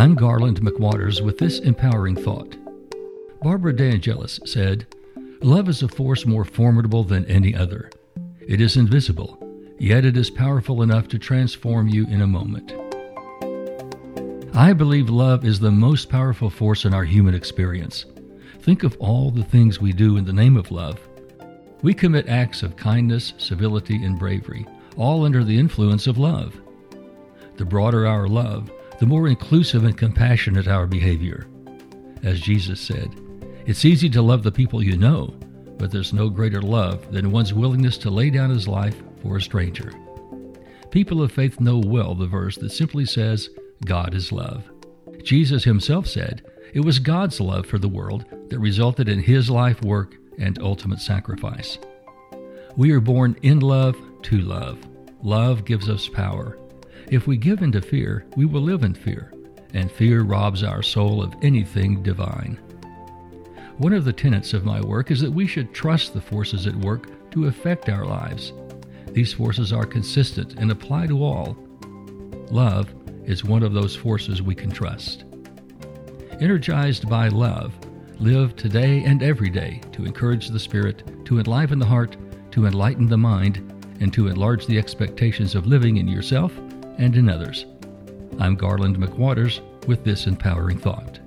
I'm Garland McWaters with this empowering thought. Barbara DeAngelis said, Love is a force more formidable than any other. It is invisible, yet it is powerful enough to transform you in a moment. I believe love is the most powerful force in our human experience. Think of all the things we do in the name of love. We commit acts of kindness, civility, and bravery, all under the influence of love. The broader our love, the more inclusive and compassionate our behavior. As Jesus said, it's easy to love the people you know, but there's no greater love than one's willingness to lay down his life for a stranger. People of faith know well the verse that simply says, God is love. Jesus himself said, it was God's love for the world that resulted in his life work and ultimate sacrifice. We are born in love to love. Love gives us power. If we give in to fear, we will live in fear, and fear robs our soul of anything divine. One of the tenets of my work is that we should trust the forces at work to affect our lives. These forces are consistent and apply to all. Love is one of those forces we can trust. Energized by love, live today and every day to encourage the spirit, to enliven the heart, to enlighten the mind, and to enlarge the expectations of living in yourself and in others. I'm Garland McWaters with this empowering thought.